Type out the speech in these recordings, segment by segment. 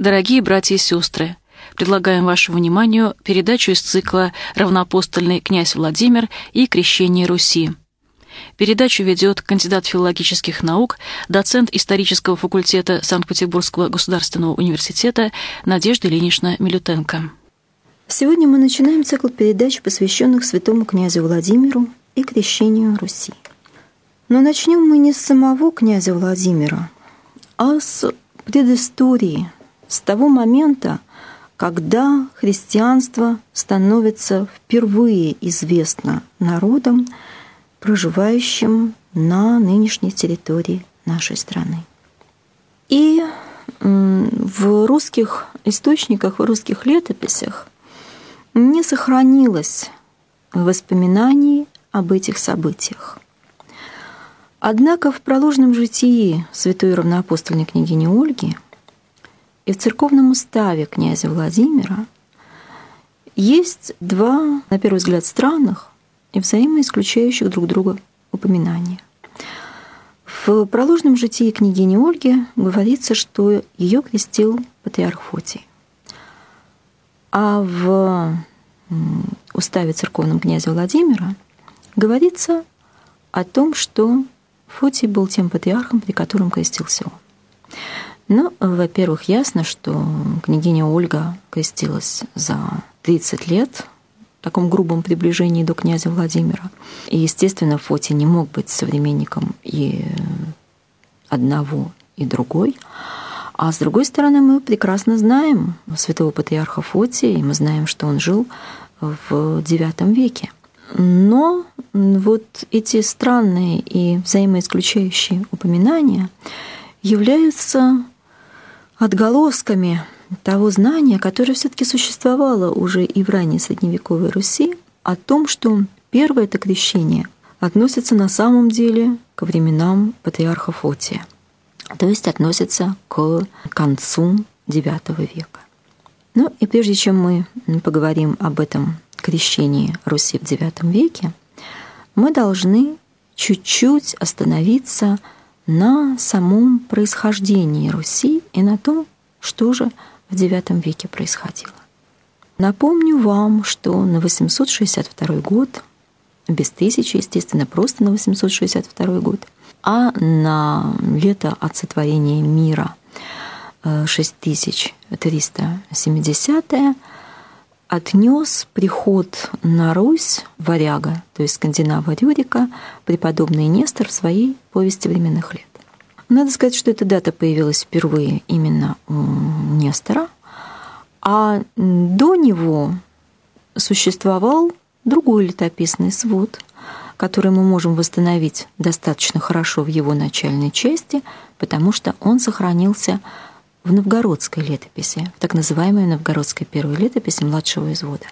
Дорогие братья и сестры, предлагаем вашему вниманию передачу из цикла «Равноапостольный князь Владимир и крещение Руси». Передачу ведет кандидат филологических наук, доцент исторического факультета Санкт-Петербургского государственного университета Надежда Ильинична Милютенко. Сегодня мы начинаем цикл передач, посвященных святому князю Владимиру и крещению Руси. Но начнем мы не с самого князя Владимира, а с предыстории – с того момента, когда христианство становится впервые известно народам, проживающим на нынешней территории нашей страны. И в русских источниках, в русских летописях не сохранилось воспоминаний об этих событиях. Однако в проложном житии святой равноапостольной княгини Ольги и в церковном уставе князя Владимира есть два, на первый взгляд, странных и взаимоисключающих друг друга упоминания. В проложном житии княгини Ольги говорится, что ее крестил патриарх Фотий. А в уставе церковном князя Владимира говорится о том, что Фотий был тем патриархом, при котором крестился он. Ну, во-первых, ясно, что княгиня Ольга крестилась за 30 лет в таком грубом приближении до князя Владимира. И, естественно, Фоти не мог быть современником и одного, и другой. А с другой стороны, мы прекрасно знаем святого патриарха Фотия, и мы знаем, что он жил в IX веке. Но вот эти странные и взаимоисключающие упоминания являются отголосками того знания, которое все-таки существовало уже и в ранней средневековой Руси, о том, что первое это крещение относится на самом деле к временам патриарха Фотия, то есть относится к концу IX века. Ну и прежде чем мы поговорим об этом крещении Руси в IX веке, мы должны чуть-чуть остановиться на самом происхождении Руси и на том, что же в IX веке происходило. Напомню вам, что на 862 год, без тысячи, естественно, просто на 862 год, а на лето от сотворения мира 6370 э, отнес приход на Русь варяга, то есть скандинава Рюрика, преподобный Нестор в своей повести временных лет. Надо сказать, что эта дата появилась впервые именно у Нестора, а до него существовал другой летописный свод, который мы можем восстановить достаточно хорошо в его начальной части, потому что он сохранился в новгородской летописи, в так называемой новгородской первой летописи младшего извода.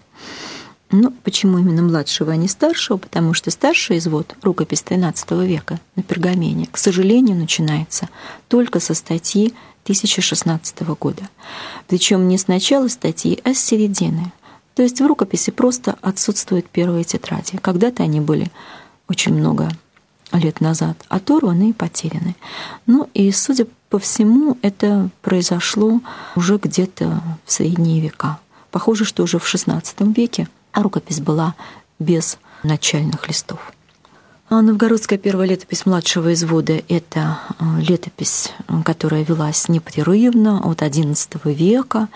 Ну, почему именно младшего, а не старшего? Потому что старший извод, рукопись XIII века на пергамене, к сожалению, начинается только со статьи 1016 года. Причем не с начала статьи, а с середины. То есть в рукописи просто отсутствуют первые тетради. Когда-то они были очень много лет назад оторваны и потеряны. Ну и, судя по всему, это произошло уже где-то в средние века. Похоже, что уже в XVI веке рукопись была без начальных листов. А новгородская первая летопись младшего извода – это э, летопись, которая велась непрерывно от XI века,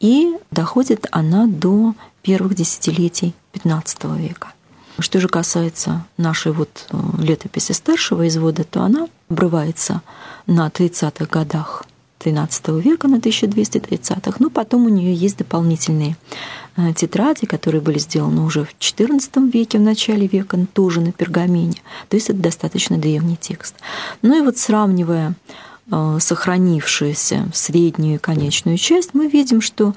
и доходит она до первых десятилетий XV века. Что же касается нашей вот э, летописи старшего извода, то она обрывается на 30-х годах XIII века, на 1230-х, но потом у нее есть дополнительные э, тетради, которые были сделаны уже в XIV веке, в начале века, тоже на пергамене. То есть это достаточно древний текст. Ну и вот сравнивая э, сохранившуюся среднюю и конечную часть, мы видим, что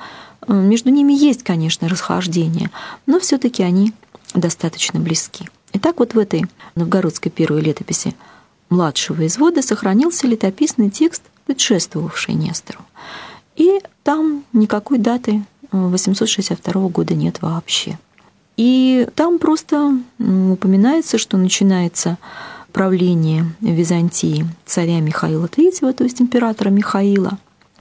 между ними есть, конечно, расхождение, но все-таки они достаточно близки. Итак, вот в этой новгородской первой летописи младшего извода сохранился летописный текст, предшествовавший Нестору. И там никакой даты 862 года нет вообще. И там просто упоминается, что начинается правление Византии царя Михаила III, то есть императора Михаила,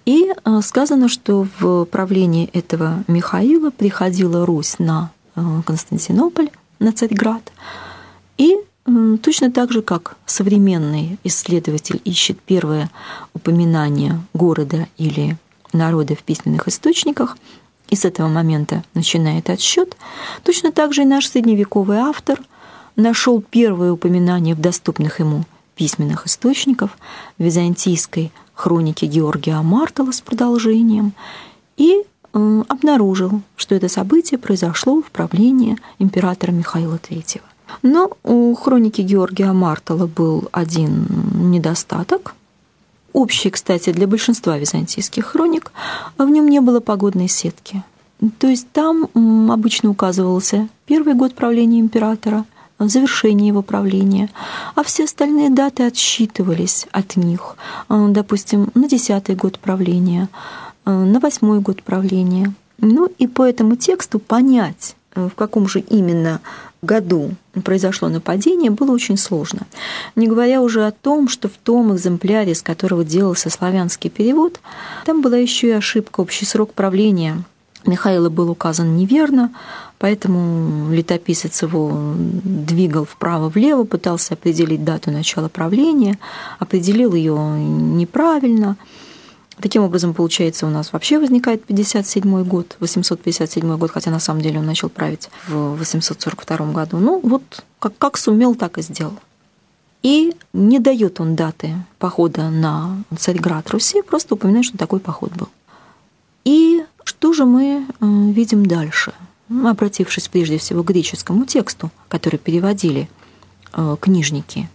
И э, сказано, что в правлении этого Михаила приходила Русь на э, Константинополь, на Царьград. И точно так же, как современный исследователь ищет первое упоминание города или народа в письменных источниках, и с этого момента начинает отсчет, точно так же и наш средневековый автор нашел первое упоминание в доступных ему письменных источников византийской хроники Георгия Мартала с продолжением и э, обнаружил, что это событие произошло в правлении императора Михаила III. Но у хроники Георгия Мартала был один недостаток. Общий, кстати, для большинства византийских хроник, в нем не было погодной сетки. То есть там обычно указывался первый год правления императора – завершение его правления, а все остальные даты отсчитывались от них, э, допустим, на десятый год правления, э, на восьмой год правления. Ну и по этому тексту понять, э, в каком же именно году произошло нападение, было очень сложно. Не говоря уже о том, что в том экземпляре, с которого делался славянский перевод, там была еще и ошибка общий срок правления – Михаила был указан неверно, поэтому летописец его двигал вправо-влево, пытался определить дату начала правления, определил ее неправильно. Таким образом, получается, у нас вообще возникает 57 год, 857 год, хотя на самом деле он начал править в 842 году. Ну, вот как, как сумел, так и сделал. И не дает он даты похода на Царьград Руси, просто упоминает, что такой поход был. И что же мы э, видим дальше? Обратившись прежде всего к греческому тексту, который переводили э, книжники,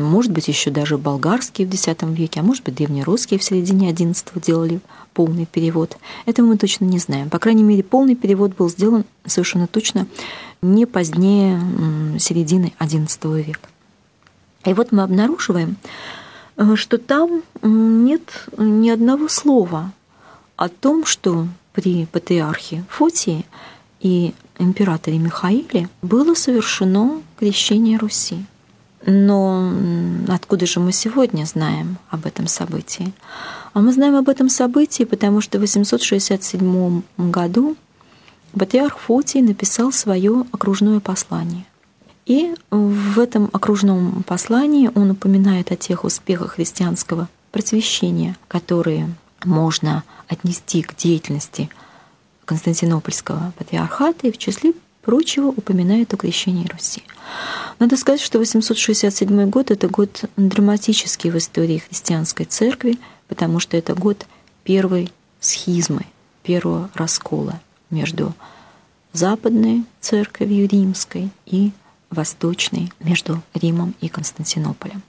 может быть, еще даже болгарские в X веке, а может быть, древнерусские в середине XI делали полный перевод. Этого мы точно не знаем. По крайней мере, полный перевод был сделан совершенно точно не позднее середины XI века. И вот мы обнаруживаем, э, что там нет ни одного слова о том, что при патриархе Фотии и императоре Михаиле было совершено крещение Руси. Но откуда же мы сегодня знаем об этом событии? А мы знаем об этом событии, потому что в 867 году патриарх Фотий написал свое окружное послание. И в этом окружном послании он упоминает о тех успехах христианского просвещения, которые можно отнести к деятельности Константинопольского патриархата и в числе прочего упоминает о крещении Руси. Надо сказать, что 867 год — это год драматический в истории христианской церкви, потому что это год первой схизмы, первого раскола между западной церковью римской и восточной, между Римом и Константинополем.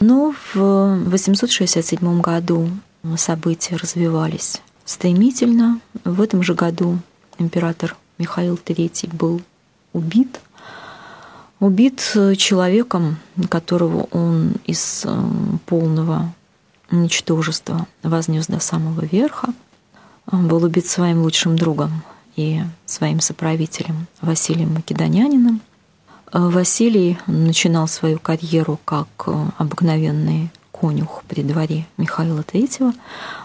Но в 867 году события развивались стремительно. В этом же году император Михаил III был убит. Убит человеком, которого он из э, полного ничтожества вознес до самого верха. Он был убит своим лучшим другом и своим соправителем Василием Македонянином. Э, Василий начинал свою карьеру как э, обыкновенный конюх при дворе Михаила III.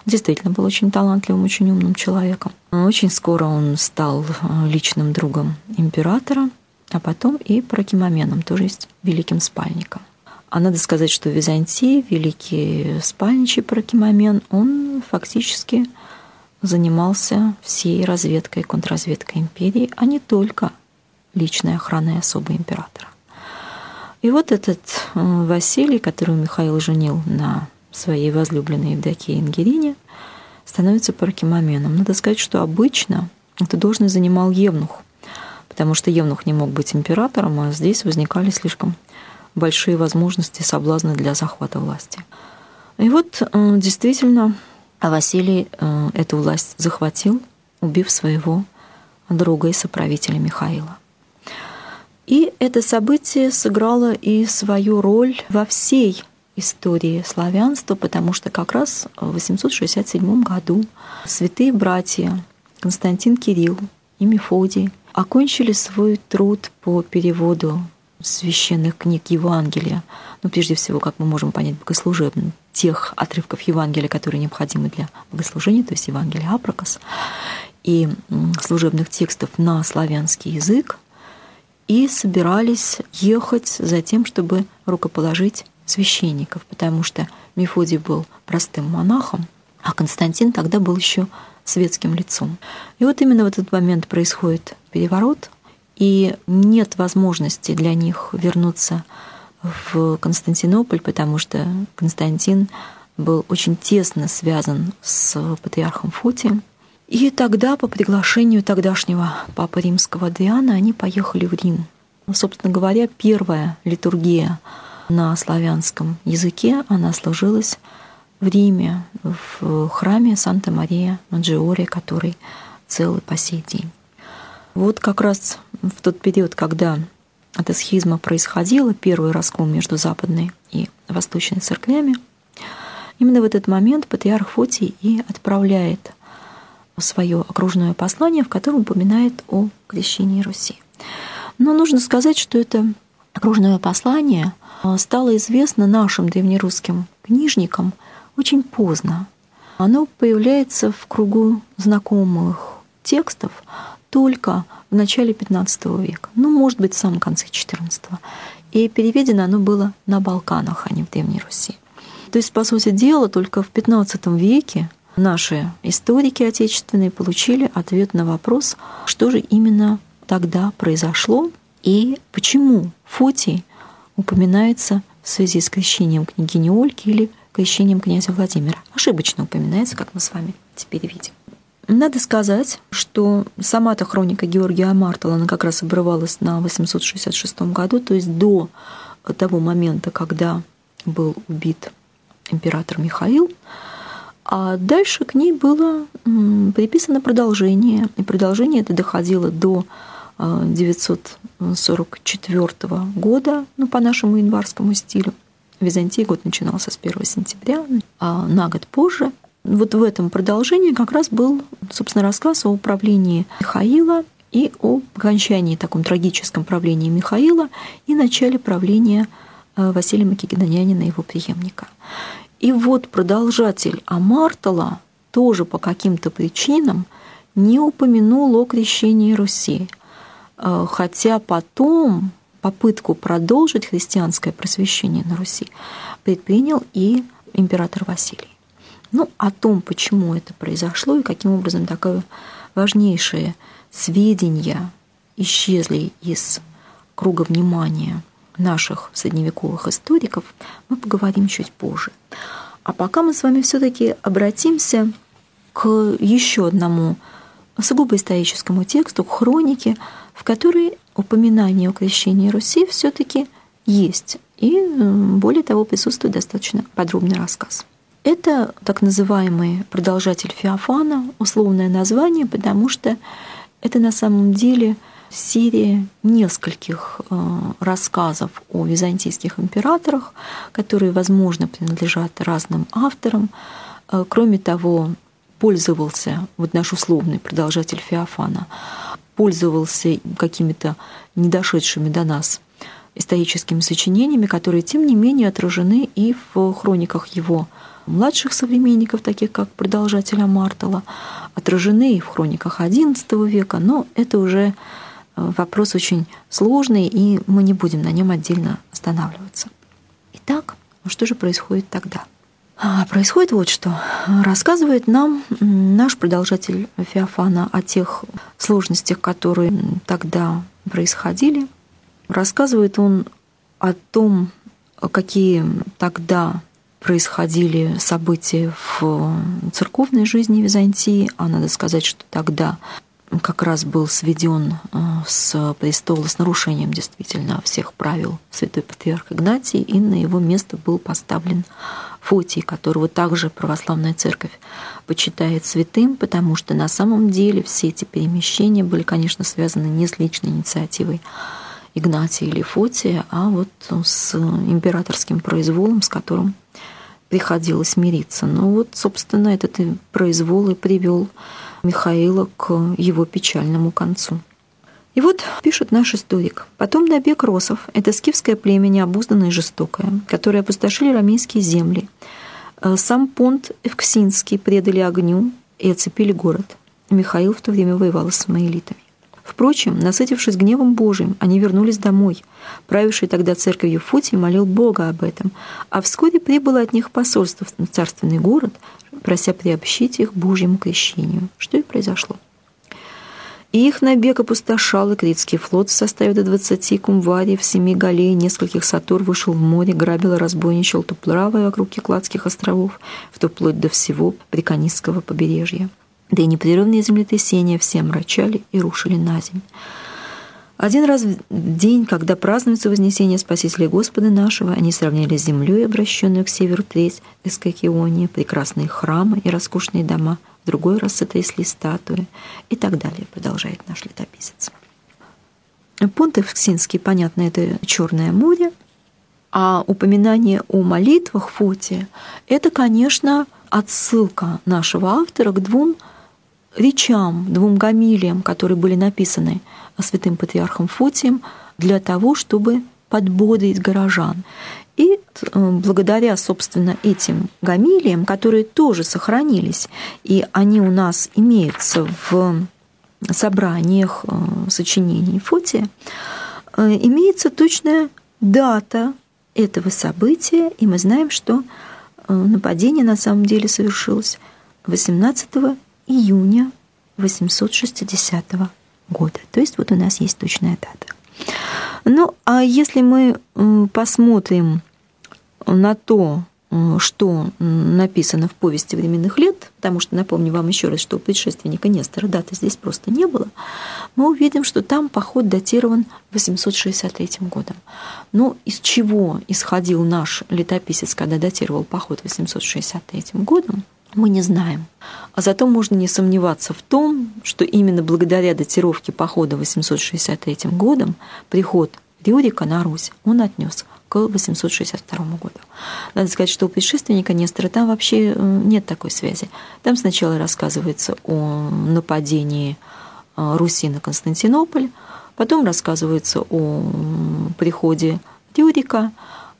Действительно был очень талантливым, очень умным человеком. Очень скоро он стал э, личным другом императора, а потом и прокимоменом, то есть великим спальником. А надо сказать, что в Византии великий спальничий прокимомен, он фактически занимался всей разведкой и контрразведкой империи, а не только личной охраной особо императора. И вот этот э, Василий, которого Михаил женил на своей возлюбленной Евдокии Ингерине, становится паракимоменом. Надо сказать, что обычно эту должность занимал Евнух, потому что Евнух не мог быть императором, а здесь возникали слишком большие возможности соблазны для захвата власти. И вот э, действительно Василий э, эту власть захватил, убив своего друга и соправителя Михаила. И это событие сыграло и свою роль во всей истории славянства, потому что как раз в 867 году святые братья Константин Кирилл и Мефодий окончили свой труд по переводу священных книг Евангелия, ну, прежде всего, как мы можем понять, богослужебным тех отрывков Евангелия, которые необходимы для богослужения, то есть Евангелия Апрокос, и служебных текстов на славянский язык, и собирались ехать за тем, чтобы рукоположить священников, потому что Мефодий был простым монахом, а Константин тогда был еще светским лицом. И вот именно в этот момент происходит переворот, и нет возможности для них вернуться в Константинополь, потому что Константин был очень тесно связан с патриархом Фотием. И тогда по приглашению тогдашнего папы римского Адриана они поехали в Рим. Собственно говоря, первая литургия на славянском языке, она сложилась в Риме, в храме Санта-Мария Маджиоре, который целый по сей день. Вот как раз в тот период, когда эта схизма происходила, первый раскол между западной и восточной церквями, именно в этот момент патриарх Фотий и отправляет свое окружное послание, в котором упоминает о крещении Руси. Но нужно сказать, что это окружное послание стало известно нашим древнерусским книжникам очень поздно. Оно появляется в кругу знакомых текстов только в начале XV века, ну, может быть, в самом конце XIV. И переведено оно было на Балканах, а не в Древней Руси. То есть, по сути дела, только в XV веке наши историки отечественные получили ответ на вопрос, что же именно тогда произошло и почему Фотий упоминается в связи с крещением княгини Ольги или крещением князя Владимира. Ошибочно упоминается, как мы с вами теперь видим. Надо сказать, что сама-то хроника Георгия Амартала, она как раз обрывалась на 866 году, то есть до того момента, когда был убит император Михаил, а дальше к ней было приписано продолжение, и продолжение это доходило до 944 года, ну, по нашему январскому стилю. В Византии год начинался с 1 сентября, а на год позже – вот в этом продолжении как раз был, собственно, рассказ о управлении Михаила и о окончании таком трагическом правлении Михаила и начале правления э, Василия Македонянина, его преемника. И вот продолжатель Амартала тоже по каким-то причинам не упомянул о крещении Руси, э, хотя потом попытку продолжить христианское просвещение на Руси предпринял и император Василий. Ну, о том, почему это произошло и каким образом такое важнейшее сведения исчезли из круга внимания наших средневековых историков, мы поговорим чуть позже. А пока мы с вами все-таки обратимся к еще одному сугубо историческому тексту, к хронике, в которой упоминание о крещении Руси все-таки есть. И более того, присутствует достаточно подробный рассказ. Это так называемый продолжатель Феофана, условное название, потому что это на самом деле серия нескольких э, рассказов о византийских императорах, которые, возможно, принадлежат разным авторам. Э, кроме того, пользовался, вот наш условный продолжатель Феофана, пользовался какими-то недошедшими до нас историческими сочинениями, которые, тем не менее, отражены и в хрониках его младших современников, таких как продолжателя Мартала, отражены и в хрониках XI века, но это уже вопрос очень сложный, и мы не будем на нем отдельно останавливаться. Итак, что же происходит тогда? А, происходит вот что. Рассказывает нам наш продолжатель Феофана о тех сложностях, которые тогда происходили. Рассказывает он о том, какие тогда происходили события в церковной жизни Византии, а надо сказать, что тогда как раз был сведен э, с престола с нарушением действительно всех правил святой патриарх Игнатий, и на его место был поставлен Фотий, которого также православная церковь почитает святым, потому что на самом деле все эти перемещения были, конечно, связаны не с личной инициативой Игнатия или Фотия, а вот с императорским произволом, с которым приходилось мириться. Но вот, собственно, этот произвол и привел Михаила к его печальному концу. И вот пишет наш историк. Потом набег росов — это скифское племя необузданное и жестокое, которое опустошили рамейские земли, Э, сам понт Евксинский предали огню и оцепили город. Михаил в то время воевал с самоэлитами. Впрочем, насытившись гневом Божиим, они вернулись домой. Правивший тогда церковью Футий молил Бога об этом, а вскоре прибыло от них посольство в царственный город, прося приобщить их Божьему крещению, что и произошло. И их набег опустошал, и Критский флот в составе до двадцати кумвариев, семи галей, нескольких сатур вышел в море, грабил и разбойничал то правое вокруг Кекладских островов, то вплоть до всего Приконистского побережья. Да и непрерывные землетрясения все омрачали и рушили на землю. Один раз в день, когда празднуется Вознесение Спасителя Господа нашего, они сравняли с землей, обращенную к северу треть Эскакиония, прекрасные храмы и роскошные дома, в другой раз сотрясли статуи и так далее, продолжает наш летописец. Понт Евксинский, понятно, это Черное море, а упоминание о молитвах Фоте – это, конечно, отсылка нашего автора к двум речам, двум гамилиям, которые были написаны святым патриархом Фотием для того, чтобы подбодрить горожан. И э, благодаря, собственно, этим гамилиям, которые тоже сохранились, и они у нас имеются в собраниях э, сочинений Фотия, э, имеется точная дата этого события, и мы знаем, что нападение на самом деле совершилось 18 июня 860 года. То есть вот у нас есть точная дата. Ну, а если мы посмотрим на то, что написано в повести временных лет, потому что напомню вам еще раз, что у предшественника Нестора даты здесь просто не было, мы увидим, что там поход датирован 863 годом. Но из чего исходил наш летописец, когда датировал поход 863 годом, мы не знаем. А зато можно не сомневаться в том, что именно благодаря датировке похода 863 годом приход Рюрика на Русь он отнес к 862 году. Надо сказать, что у предшественника Нестора там вообще э, нет такой связи. Там сначала рассказывается о нападении э, Руси на Константинополь, потом рассказывается о приходе Рюрика,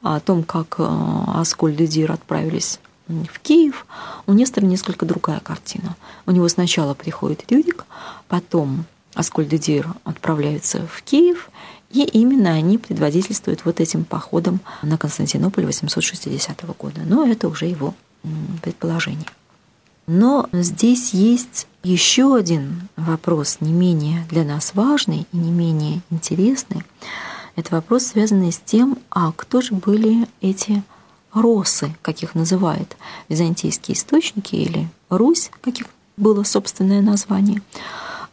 о том, как э, Аскольд и Дир отправились в Киев, у Нестора несколько другая картина. У него сначала приходит Рюрик, потом Аскольд и Дир отправляются в Киев, и именно они предводительствуют вот этим походом на Константинополь 860 года. Но это уже его предположение. Но здесь есть еще один вопрос, не менее для нас важный и не менее интересный. Это вопрос, связанный с тем, а кто же были эти росы, как их называют византийские источники, или Русь, как их было собственное название,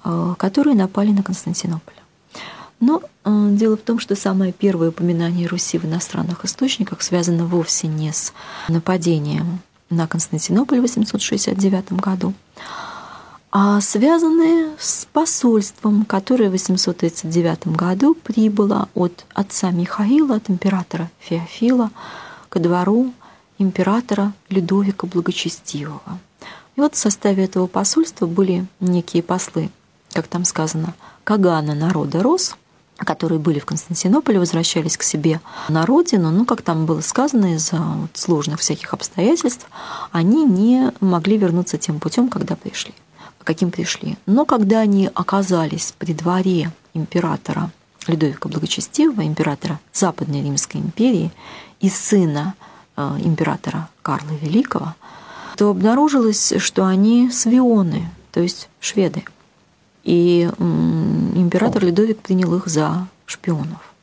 э, которые напали на Константинополь. Но э, дело в том, что самое первое упоминание Руси в иностранных источниках связано вовсе не с нападением на Константинополь в 869 году, а связаны с посольством, которое в 839 году прибыло от отца Михаила, от императора Феофила, ко двору императора Людовика Благочестивого. И вот в составе этого посольства были некие послы, как там сказано, Кагана народа Рос, которые были в Константинополе, возвращались к себе на родину, но, как там было сказано, из-за сложных всяких обстоятельств, они не могли вернуться тем путем, когда пришли, каким пришли. Но когда они оказались при дворе императора Людовика Благочестивого, императора Западной Римской империи, и сына э, императора Карла Великого, то обнаружилось, что они свионы, то есть шведы. И император Людовик принял их за шпионов.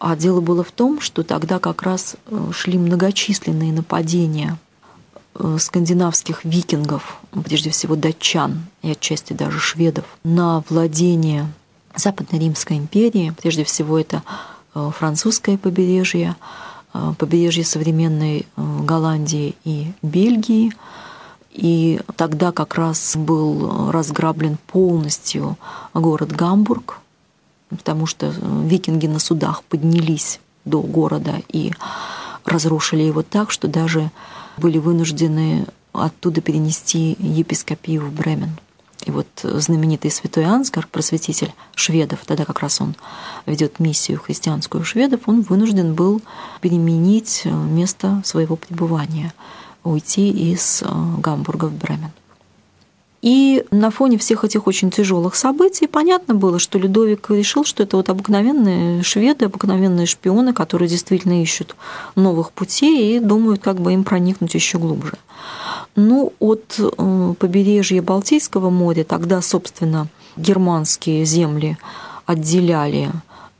А дело было в том, что тогда как раз э, шли многочисленные нападения э, скандинавских викингов, прежде всего датчан и отчасти даже шведов, на владение Западной Римской империи. Прежде всего это французское побережье, Э, побережье современной э, Голландии и Бельгии. И тогда как раз был разграблен полностью город Гамбург, потому что э, викинги на судах поднялись до города и разрушили его так, что даже были вынуждены оттуда перенести епископию в Бремен. И вот знаменитый святой Ансгар, просветитель шведов, тогда как раз он ведет миссию христианскую шведов, он вынужден был переменить место своего пребывания уйти из э, Гамбурга в Бремен. И на фоне всех этих очень тяжелых событий понятно было, что Людовик решил, что это вот обыкновенные шведы, обыкновенные шпионы, которые действительно ищут новых путей и думают, как бы им проникнуть еще глубже. Ну, от э, побережья Балтийского моря тогда, собственно, германские земли отделяли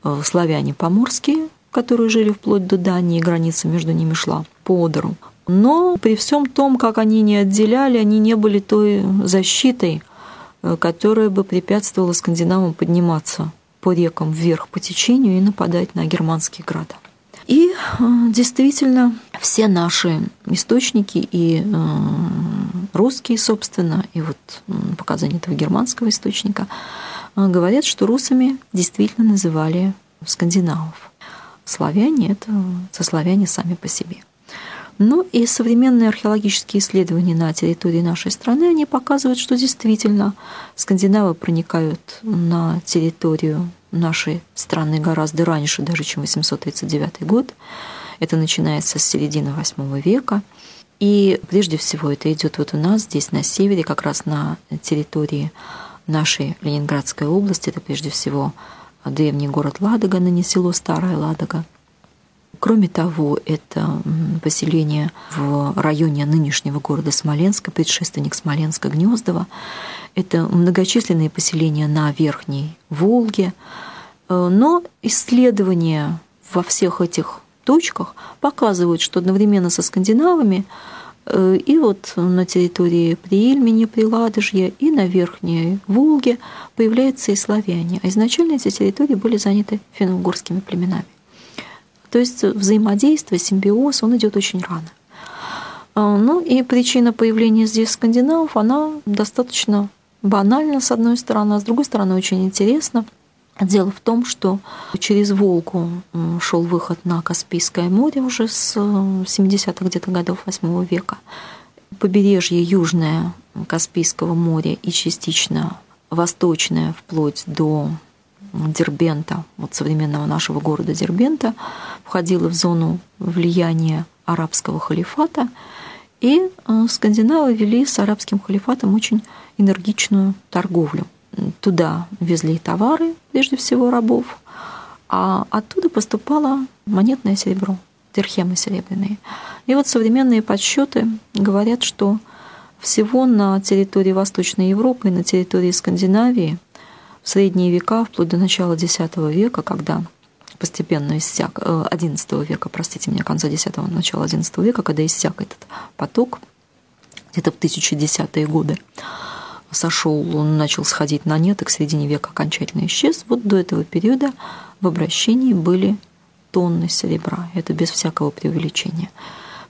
э, славяне поморские, которые жили вплоть до Дании, граница между ними шла по Одеру. Но при всем том, как они не отделяли, они не были той защитой, э, которая бы препятствовала скандинавам подниматься по рекам вверх по течению и нападать на германские града. И э, действительно, все наши источники и э, русские, собственно, и вот показания этого германского источника говорят, что русами действительно называли скандинавов. Славяне — это сославяне сами по себе. Ну и современные археологические исследования на территории нашей страны, они показывают, что действительно скандинавы проникают на территорию нашей страны гораздо раньше, даже чем 839 год. Это начинается с середины VIII века. И прежде всего это идет вот у нас, здесь на севере, как раз на территории нашей Ленинградской области. Это прежде всего древний город Ладога, ныне село Старая Ладога. Кроме того, это поселение в районе нынешнего города Смоленска, предшественник Смоленска Гнездово. Это многочисленные поселения на Верхней Волге. Э, но исследования во всех этих точках показывают, что одновременно со скандинавами э, и вот на территории Приильмени, Приладожья и на Верхней Волге появляются и славяне. А изначально эти территории были заняты финно-угорскими племенами. То есть взаимодействие, симбиоз, он идет очень рано. А, ну и причина появления здесь скандинавов, она достаточно банальна, с одной стороны, а с другой стороны очень интересна. Дело в том, что через Волгу шел выход на Каспийское море уже с 70-х где-то годов 8 века. Побережье южное Каспийского моря и частично восточное, вплоть до Дербента, вот современного нашего города Дербента, входила в зону влияния арабского халифата, и э, скандинавы вели с арабским халифатом очень энергичную торговлю. Туда везли товары, прежде всего рабов, а оттуда поступало монетное серебро, дирхемы серебряные. И вот современные подсчеты говорят, что всего на территории Восточной Европы и на территории Скандинавии в средние века, вплоть до начала X века, когда постепенно иссяк, XI э, века, простите меня, конца X, начала XI века, когда иссяк этот поток, где-то в 1010-е годы, сошел, он начал сходить на нет, и к середине века окончательно исчез. Вот до этого периода в обращении были тонны серебра. Это без всякого преувеличения.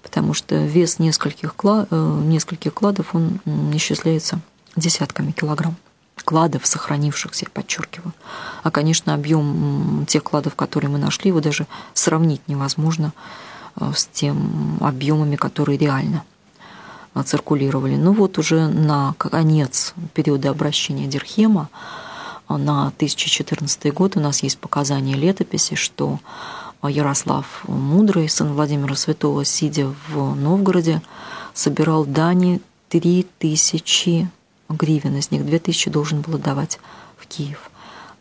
Потому что вес нескольких, клад, э, нескольких кладов, он исчисляется десятками килограмм кладов сохранившихся, подчеркиваю. А, конечно, объем тех кладов, которые мы нашли, его даже сравнить невозможно э, с тем объемами, которые реально э, циркулировали. Ну вот уже на конец периода обращения Дирхема, э, на 1014 год у нас есть показания летописи, что Ярослав Мудрый, сын Владимира Святого, сидя в Новгороде, собирал дани три тысячи гривен, из них 2000 должен был давать в Киев.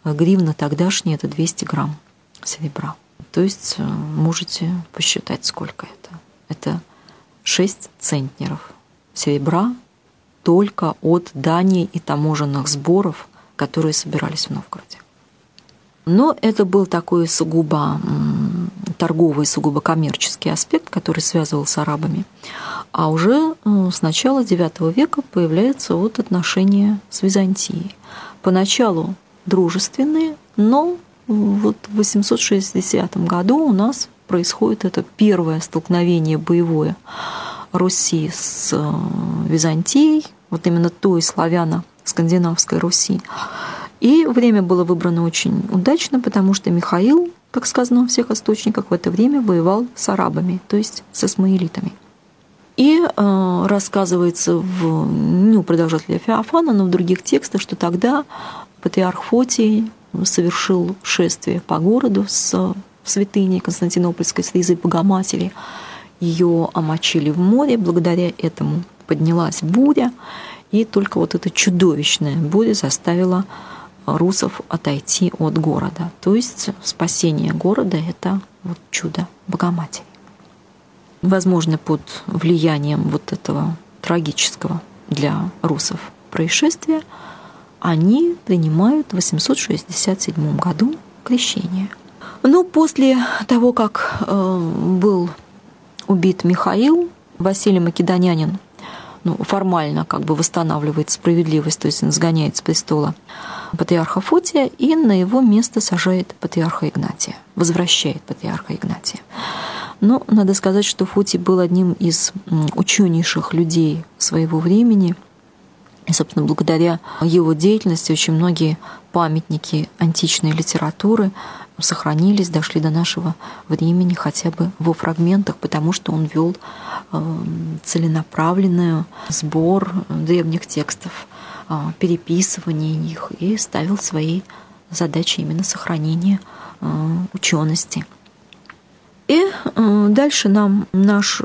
Гривна тогдашняя – это 200 грамм серебра. То есть э, можете посчитать, сколько это. Это 6 центнеров серебра только от дани и таможенных сборов, которые собирались в Новгороде. Но это был такой сугубо торговый, сугубо коммерческий аспект, который связывал с арабами. А уже э, с начала IX века появляются вот отношения с Византией. Поначалу дружественные, но вот в 860 году у нас происходит это первое столкновение боевое Руси с э, Византией, вот именно той славяно-скандинавской Руси. И время было выбрано очень удачно, потому что Михаил, как сказано во всех источниках, в это время воевал с арабами, то есть с исмаилитами. И э, рассказывается в, ну, продолжателя Феофана, но в других текстах, что тогда патриарх Фотий совершил шествие по городу с святыней Константинопольской с Ризой Богоматери ее омочили в море, благодаря этому поднялась буря, и только вот эта чудовищная буря заставила русов отойти от города. То есть спасение города – это вот чудо Богоматери. Возможно, под влиянием вот этого трагического для русов происшествия они принимают в 867 году крещение. Но после того, как э, был убит Михаил, Василий Македонянин ну, формально как бы восстанавливает справедливость, то есть он сгоняет с престола патриарха Фотия и на его место сажает патриарха Игнатия, возвращает патриарха Игнатия. Но надо сказать, что Фотий был одним из ученейших людей своего времени. И, собственно, благодаря его деятельности очень многие памятники античной литературы сохранились, дошли до нашего времени хотя бы во фрагментах, потому что он вел эм, целенаправленный сбор древних текстов, э, переписывание их и ставил своей задачей именно сохранение э, учености. И э, дальше нам наш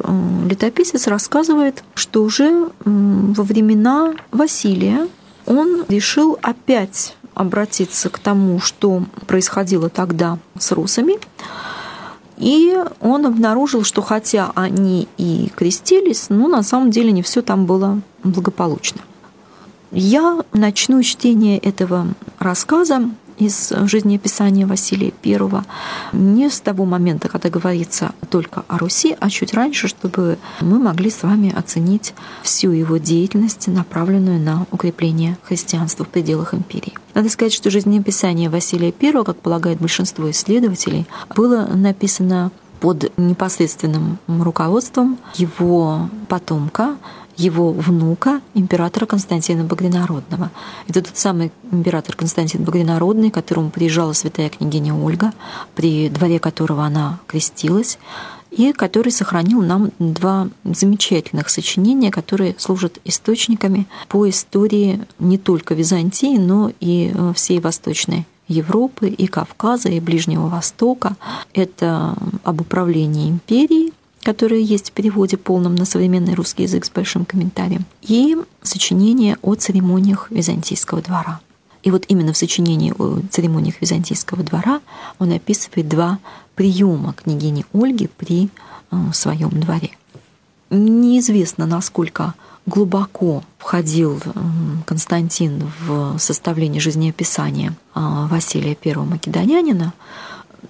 летописец рассказывает, что уже во времена Василия он решил опять обратиться к тому, что происходило тогда с русами. И он обнаружил, что хотя они и крестились, но на самом деле не все там было благополучно. Я начну чтение этого рассказа из жизнеописания Василия I не с того момента, когда говорится только о Руси, а чуть раньше, чтобы мы могли с вами оценить всю его деятельность, направленную на укрепление христианства в пределах империи. Надо сказать, что жизнеописание Василия I, как полагает большинство исследователей, было написано под непосредственным руководством его потомка его внука, императора Константина Багринародного. Это тот самый император Константин Багринародный, к которому приезжала святая княгиня Ольга, при дворе которого она крестилась, и который сохранил нам два замечательных сочинения, которые служат источниками по истории не только Византии, но и э, всей Восточной Европы, и Кавказа, и Ближнего Востока. Это об управлении империей, которые есть в переводе полном на современный русский язык с большим комментарием, и сочинение о церемониях византийского двора. И вот именно в сочинении о церемониях византийского двора он описывает два приема княгини Ольги при э, своем дворе. Неизвестно, насколько глубоко входил э, Константин в составление жизнеописания э, Василия I Македонянина,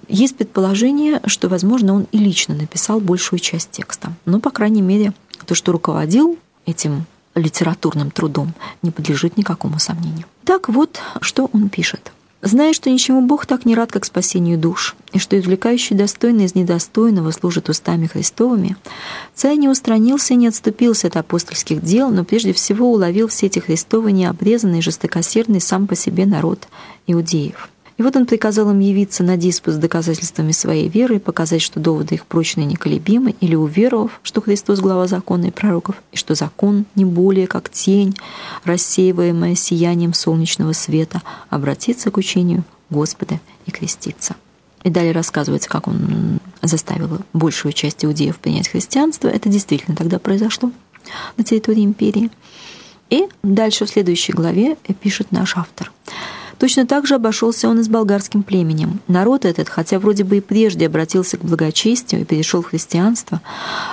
есть предположение, что, возможно, он и лично написал большую часть текста. Но, по крайней мере, то, что руководил этим литературным трудом, не подлежит никакому сомнению. Так вот, что он пишет. Зная, что ничему Бог так не рад, как спасению душ, и что извлекающий достойный из недостойного служит устами Христовыми, царь не устранился и не отступился от апостольских дел, но прежде всего уловил все эти Христовы необрезанный жестокосердный сам по себе народ иудеев. И вот он приказал им явиться на диспут с доказательствами своей веры и показать, что доводы их прочны и неколебимы, или уверовав, что Христос — глава закона и пророков, и что закон не более как тень, рассеиваемая сиянием солнечного света, обратиться к учению Господа и креститься. И далее рассказывается, как он заставил большую часть иудеев принять христианство. Это действительно тогда произошло на территории империи. И дальше в следующей главе пишет наш автор — Точно так же обошелся он и с болгарским племенем. Народ этот, хотя вроде бы и прежде обратился к благочестию и перешел в христианство,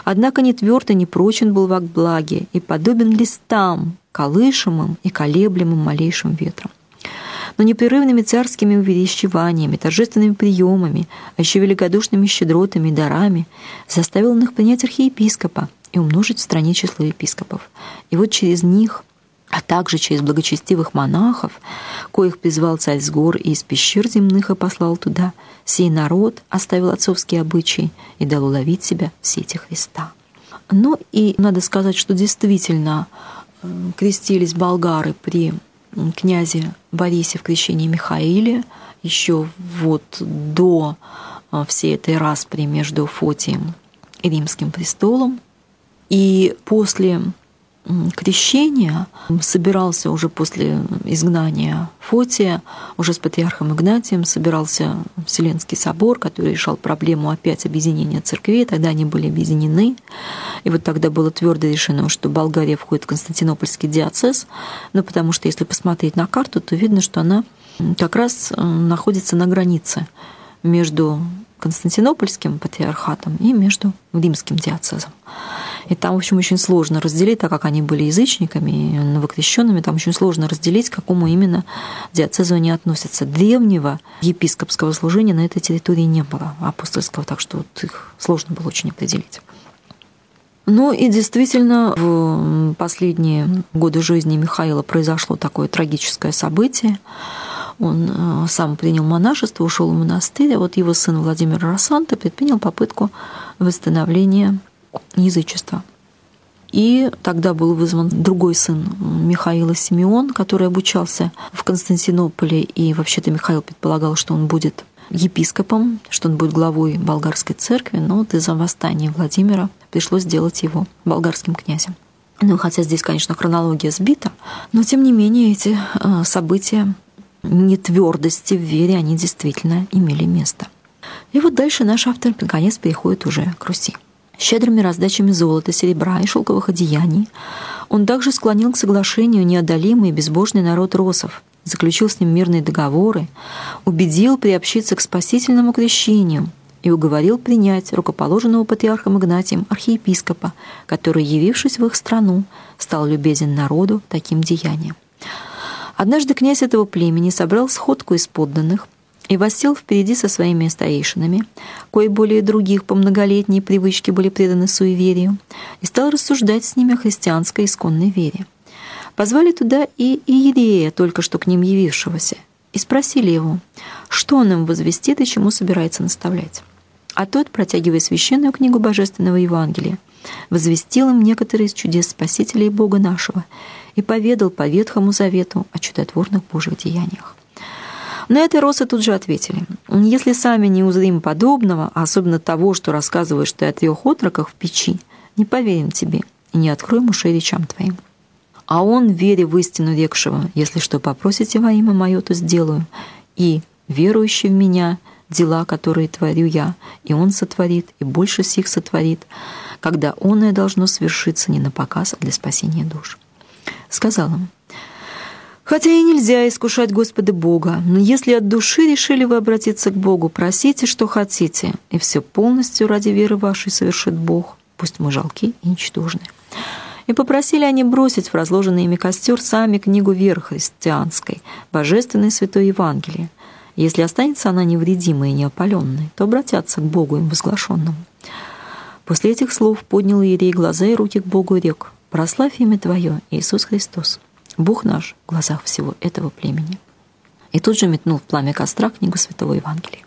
однако не тверд и не прочен был во благе и подобен листам, колышемым и колеблемым малейшим ветром но непрерывными царскими увещеваниями, торжественными приемами, а еще великодушными щедротами и дарами заставил он их принять архиепископа и умножить в стране число епископов. И вот через них а также через благочестивых монахов, коих призвал царь с гор и из пещер земных и послал туда, сей народ оставил отцовские обычаи и дал уловить себя в сети Христа. Ну и надо сказать, что действительно крестились болгары при князе Борисе в крещении Михаиле еще вот до э, всей этой распри между Фотием и Римским престолом. И после крещения собирался уже после изгнания Фотия, уже с патриархом Игнатием собирался Вселенский собор, который решал проблему опять объединения церквей. Тогда они были объединены. И вот тогда было твердо решено, что Болгария входит в Константинопольский диацез, ну, потому что если посмотреть на карту, то видно, что она как раз э, находится на границе между Константинопольским патриархатом и между римским диацезом. И там, в общем, очень сложно разделить, так как они были язычниками новокрещенными, там очень сложно разделить, к какому именно диацезу они относятся. Древнего епископского служения на этой территории не было, апостольского, так что вот их сложно было очень определить. Ну и действительно, в последние годы жизни Михаила произошло такое трагическое событие. Он э, сам принял монашество, ушел в монастырь, а вот его сын Владимир Рассанта предпринял попытку восстановления язычества. И тогда был вызван другой сын Михаила Симеон, который обучался в Константинополе. И вообще-то Михаил предполагал, что он будет епископом, что он будет главой болгарской церкви, но вот из-за восстания Владимира пришлось сделать его болгарским князем. Ну, хотя здесь, конечно, хронология сбита, но тем не менее эти э, события нетвердости в вере, они действительно имели место. И вот дальше наш автор наконец переходит уже к Руси щедрыми раздачами золота, серебра и шелковых одеяний, он также склонил к соглашению неодолимый и безбожный народ росов, заключил с ним мирные договоры, убедил приобщиться к спасительному крещению и уговорил принять рукоположенного патриархом Игнатием архиепископа, который, явившись в их страну, стал любезен народу таким деянием. Однажды князь этого племени собрал сходку из подданных, и воссел впереди со своими старейшинами, кои более других по многолетней привычке были преданы суеверию, и стал рассуждать с ними о христианской исконной вере. Позвали туда и Иерея, только что к ним явившегося, и спросили его, что он им возвестит и чему собирается наставлять. А тот, протягивая священную книгу Божественного Евангелия, возвестил им некоторые из чудес Спасителя и Бога нашего и поведал по Ветхому Завету о чудотворных Божьих деяниях. На это росы тут же ответили. Если сами не узрим подобного, особенно того, что рассказываешь ты о трех отроках в печи, не поверим тебе и не откроем ушей речам твоим. А он, вере в истину рекшего, если что попросите во имя мое, то сделаю, и верующий в меня, дела, которые творю я, и он сотворит, и больше сих сотворит, когда оное должно свершиться не на показ, а для спасения душ. Сказал им, Хотя и нельзя искушать Господа Бога, но если от души решили вы обратиться к Богу, просите, что хотите, и все полностью ради веры вашей совершит Бог, пусть мы жалки и ничтожны. И попросили они бросить в разложенный ими костер сами книгу христианской, божественной святой Евангелие. Если останется она невредимой и неопаленной, то обратятся к Богу им возглашенному. После этих слов поднял Иерей глаза и руки к Богу и рек, «Прославь имя Твое, Иисус Христос». Бог наш в глазах всего этого племени. И тут же метнул в пламя костра книгу Святого Евангелия.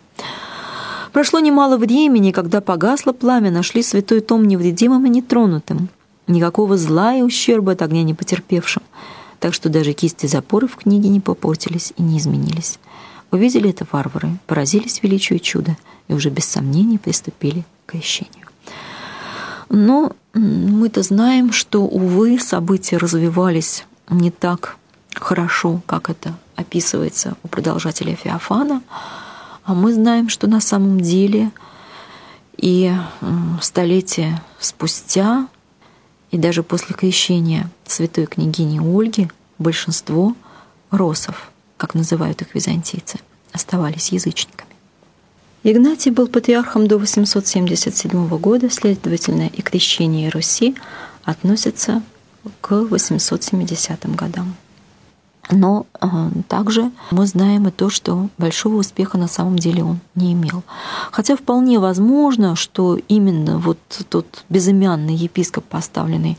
Прошло немало времени, когда погасло пламя, нашли святой том невредимым и нетронутым, никакого зла и ущерба от огня не потерпевшим, так что даже кисти запоры в книге не попортились и не изменились. Увидели это варвары, поразились величию чуда и уже без сомнений приступили к крещению. Но мы-то знаем, что, увы, события развивались не так хорошо, как это описывается у продолжателя Феофана, а мы знаем, что на самом деле и столетия спустя, и даже после крещения святой княгини Ольги, большинство росов, как называют их византийцы, оставались язычниками. Игнатий был патриархом до 877 года, следовательно, и крещение Руси относится к 870 годам. Но э, также мы знаем и то, что большого успеха на самом деле он не имел. Хотя вполне возможно, что именно вот тот безымянный епископ, поставленный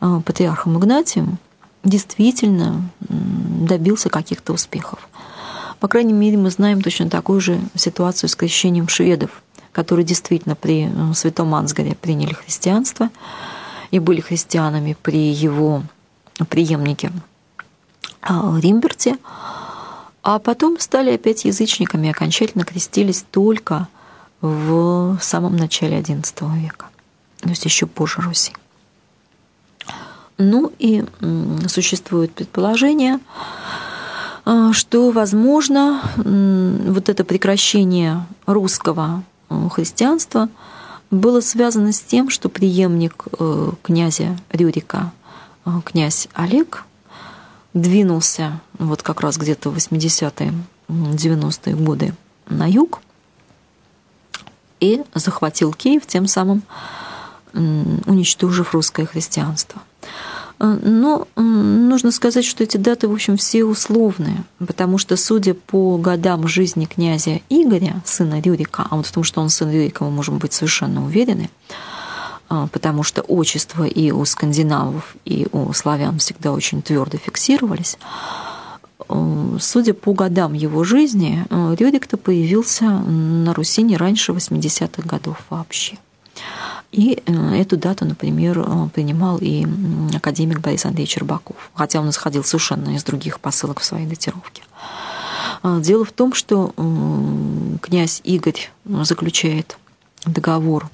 э, патриархом Игнатием, действительно добился каких-то успехов. По крайней мере, мы знаем точно такую же ситуацию с крещением шведов, которые действительно при э, святом Ансгаре приняли христианство, и были христианами при его преемнике а, Римберте, а потом стали опять язычниками и окончательно крестились только в самом начале XI века, то есть еще позже Руси. Ну и существует предположение, а, что, возможно, вот это прекращение русского э, христианства было связано с тем, что преемник э, князя Рюрика, э, князь Олег, двинулся вот как раз где-то в 80-е, 90-е годы на юг и захватил Киев, тем самым уничтожив русское христианство. Э, но нужно сказать, что эти даты, в общем, все условные, потому что, судя по годам жизни князя Игоря, сына Рюрика, а вот в том, что он сын Рюрика, мы можем быть совершенно уверены, э, потому что отчества и у скандинавов, и у славян всегда очень твердо фиксировались, э, судя по годам его жизни, Рюрик-то появился на Руси не раньше 80-х годов вообще. И э, эту дату, например, э, принимал и академик Борис Андреевич Рыбаков, хотя он исходил совершенно из других посылок в своей датировке. А, дело в том, что князь Игорь заключает договор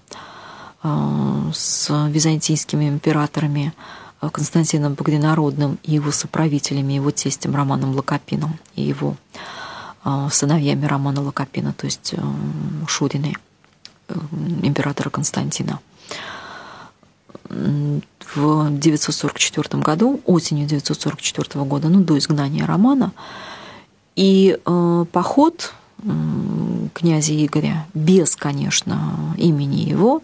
с византийскими императорами Константином Багринародным и его соправителями, его тестем Романом Лакопином и его сыновьями Романа Лакопина, то есть Шурины – императора Константина. В 944 году, осенью 944 года, ну, до изгнания Романа, и э, поход князя Игоря, без, конечно, имени его,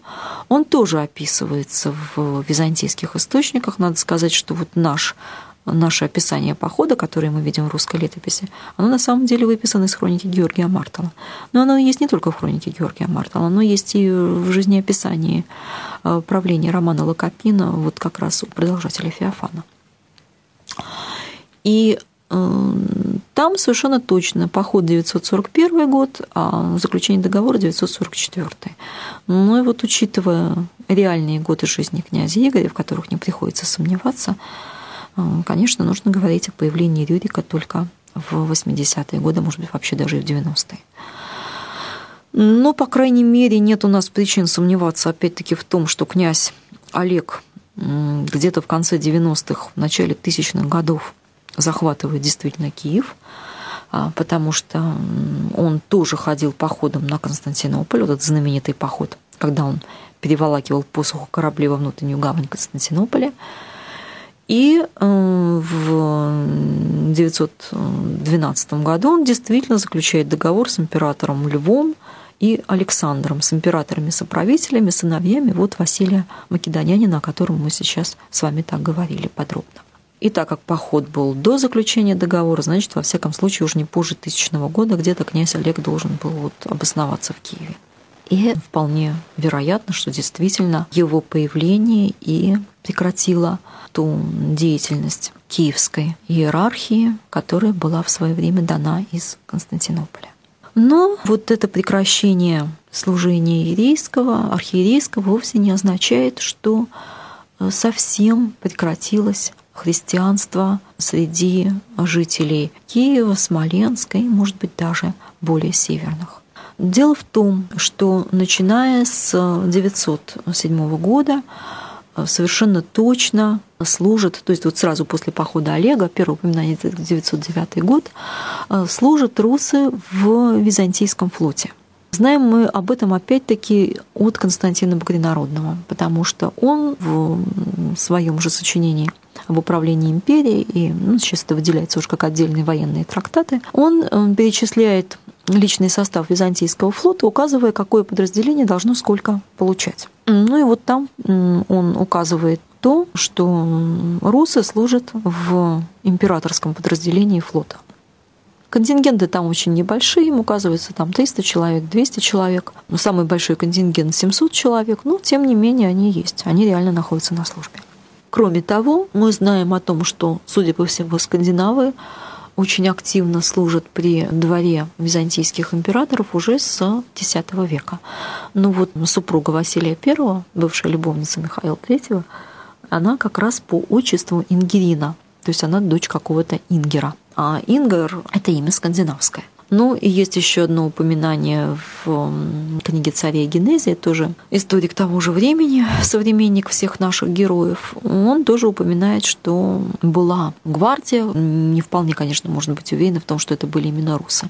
он тоже описывается в византийских источниках. Надо сказать, что вот наш наше описание похода, которое мы видим в русской летописи, оно на самом деле выписано из хроники Георгия Мартала. Но оно есть не только в хронике Георгия Мартала, оно есть и в жизнеописании э, правления Романа Лакопина, вот как раз у продолжателя Феофана. И э, там совершенно точно поход 941 год, а заключение договора 944. Ну и вот учитывая реальные годы жизни князя Игоря, в которых не приходится сомневаться, конечно, нужно говорить о появлении Рюрика только в 80-е годы, может быть, вообще даже и в 90-е. Но, по крайней мере, нет у нас причин сомневаться, опять-таки, в том, что князь Олег где-то в конце 90-х, в начале тысячных годов захватывает действительно Киев, а, потому что он тоже ходил походом на Константинополь, вот этот знаменитый поход, когда он переволакивал посуху корабли во внутреннюю гавань Константинополя – и э, в 912 году он действительно заключает договор с императором Львом и Александром, с императорами-соправителями, сыновьями вот Василия Македонянина, о котором мы сейчас с вами так говорили подробно. И так как поход был до заключения договора, значит, во всяком случае, уже не позже тысячного года где-то князь Олег должен был вот обосноваться в Киеве. И вполне вероятно, что действительно его появление и прекратило ту деятельность киевской иерархии, которая была в свое время дана из Константинополя. Но вот это прекращение служения иерейского, архиерейского вовсе не означает, что э, совсем прекратилось христианство среди жителей Киева, Смоленска и, может быть, даже более северных. Дело в том, что начиная с 907 года совершенно точно служат, то есть вот сразу после похода Олега, первое упоминание 909 год, э, служат русы в Византийском флоте. Знаем мы об этом опять-таки от Константина Багринародного, потому что он в своем же сочинении об управлении империей, и ну, сейчас это выделяется уже как отдельные военные трактаты, он э, перечисляет личный состав Византийского флота, указывая, какое подразделение должно сколько получать. Ну и вот там он указывает то, что русы служат в императорском подразделении флота. Контингенты там очень небольшие, им указывается там 300 человек, 200 человек. Но самый большой контингент 700 человек, но тем не менее они есть, они реально находятся на службе. Кроме того, мы знаем о том, что, судя по всему, скандинавы очень активно служат при дворе византийских императоров уже с X века. Ну вот супруга Василия I, бывшая любовница Михаила III, она как раз по отчеству Ингерина, то есть она дочь какого-то Ингера. А Ингер – это имя скандинавское. Ну и есть еще одно упоминание в книге царя Генезия, тоже историк того же времени, современник всех наших героев. Он тоже упоминает, что была гвардия, не вполне, конечно, можно быть уверены в том, что это были именно русы.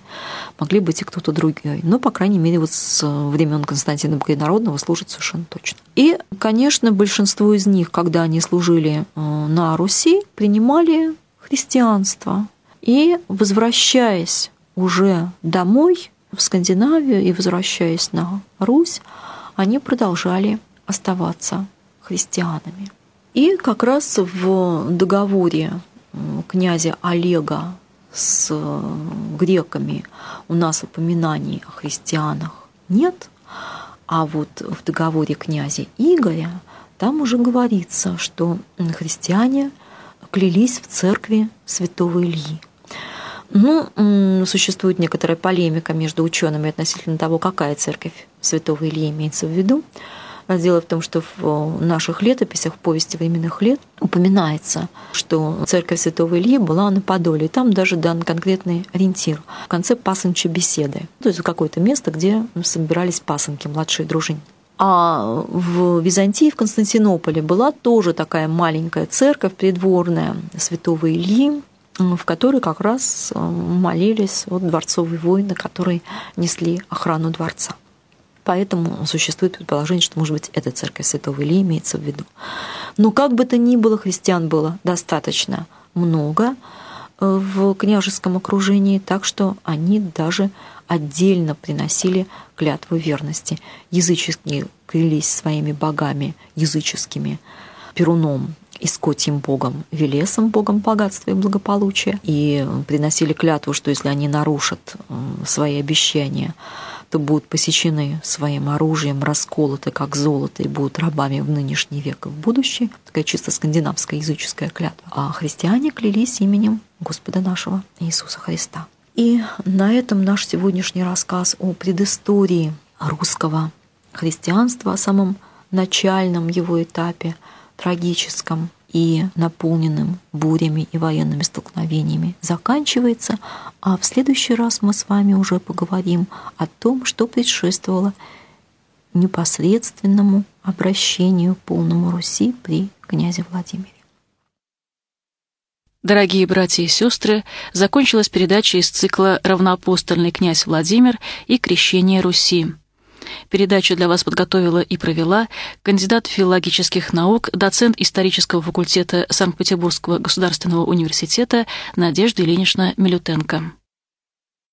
Могли быть и кто-то другой. Но, по крайней мере, вот с времен Константина Богонародного служат совершенно точно. И, конечно, большинство из них, когда они служили э, на Руси, принимали христианство. И, возвращаясь уже домой, в Скандинавию и возвращаясь на Русь, они продолжали оставаться христианами. И как раз в договоре князя Олега с греками у нас упоминаний о христианах нет, а вот в договоре князя Игоря там уже говорится, что христиане клялись в церкви святого Ильи. Ну, существует некоторая полемика между учеными относительно того, какая церковь святого Ильи имеется в виду. Дело в том, что в наших летописях, в повести временных лет, упоминается, что церковь Святого Ильи была на Подоле. И там даже дан конкретный ориентир в конце пасынча беседы. То есть какое-то место, где собирались пасынки, младшие дружины. А в Византии, в Константинополе была тоже такая маленькая церковь придворная Святого Ильи, в которой как раз э, молились вот дворцовые воины, которые несли охрану дворца. Поэтому существует предположение, что, может быть, эта церковь Святого Ильи имеется в виду. Но как бы то ни было, христиан было достаточно много э, в княжеском окружении, так что они даже отдельно приносили клятву верности. Языческие клялись своими богами языческими, Перуном и скотьим богом Велесом, богом богатства и благополучия, и приносили клятву, что если они нарушат э, свои обещания, то будут посечены своим оружием, расколоты как золото и будут рабами в нынешний век и в будущее. Такая чисто скандинавская языческая клятва. А христиане клялись именем Господа нашего Иисуса Христа. И на этом наш сегодняшний рассказ о предыстории русского христианства, о самом начальном его этапе – трагическом и наполненным бурями и военными столкновениями заканчивается, а в следующий раз мы с вами уже поговорим о том, что предшествовало непосредственному обращению полному Руси при князе Владимире. Дорогие братья и сестры, закончилась передача из цикла «Равноапостольный князь Владимир и крещение Руси». Передачу для вас подготовила и провела кандидат филологических наук, доцент исторического факультета Санкт-Петербургского государственного университета Надежда Ильинична Милютенко.